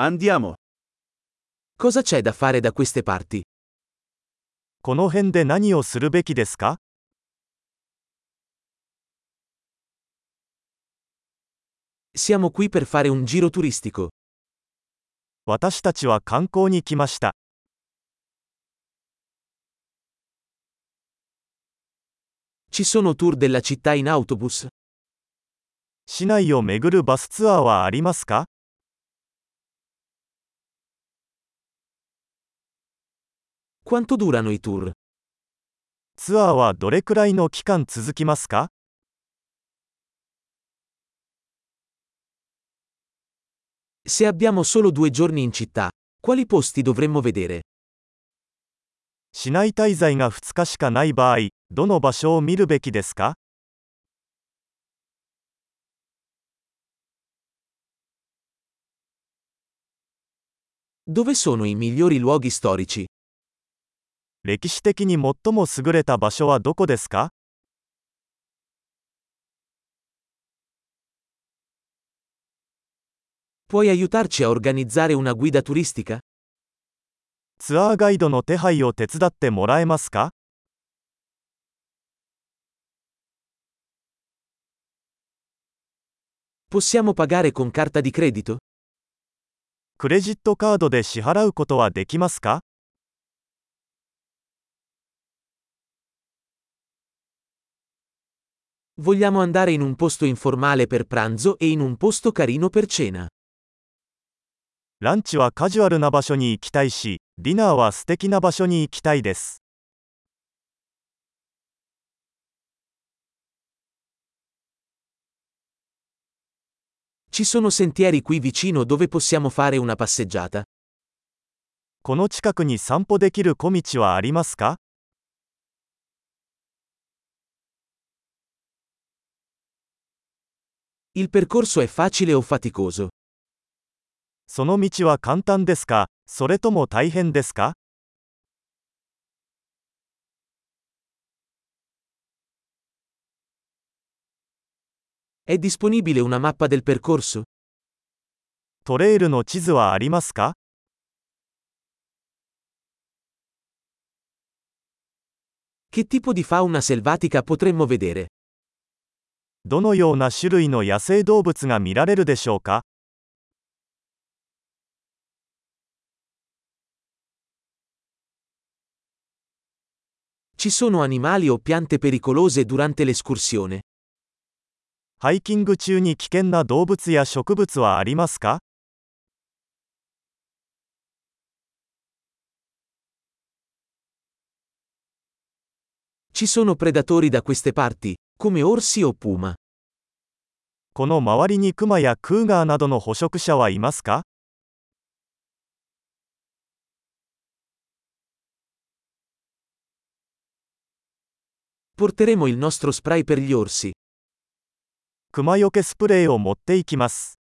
Andiamo. Cosa c'è da fare da queste parti? この辺で何をするべきですか Siamo qui per fare un giro turistico. 私たちは観光に来ました。 Ci sono tour della città in autobus? 市内を巡るバスツアーはありますか Quanto durano i tour? ツアーはどれくらいの期間続きますか Se abbiamo solo due giorni in città, quali posti dovremmo vedere? 市内滞在が2日しかない場合、どの場所を見るべきですか Dove sono i migliori luoghi storici? 歴史的に最も優れた場所はどこですか Puoi aiutarci a organizzare una guida turistica? ツアーガイドの手配を手伝ってもらえますか Possiamo pagare con carta di credito? クレジットカードで支払うことはできますか Vogliamo andare in un posto informale per pranzo e in un posto carino per cena. ランチはカジュアルな場所に行きたいし、ディナーは素敵な場所に行きたいです。 Ci sono sentieri qui vicino dove possiamo fare una passeggiata. この近くに散歩できる小道はありますか Il percorso è facile o faticoso? その道は簡単ですかそれとも大変ですか È disponibile una mappa del percorso? トレイルの地図はありますか Che tipo di fauna selvatica potremmo vedere? どのような種類の野生動物が見られるでしょうか Ci sono animali o piante pericolose durante l'escursione? ハイキング中に危険な動物や植物はありますか Ci sono predatori da queste parti, come orsi o puma. この周りにクマやクーガーなどの捕食者はいますか Porteremo il nostro spray per gli orsi. クマよけスプレーを持っていきます。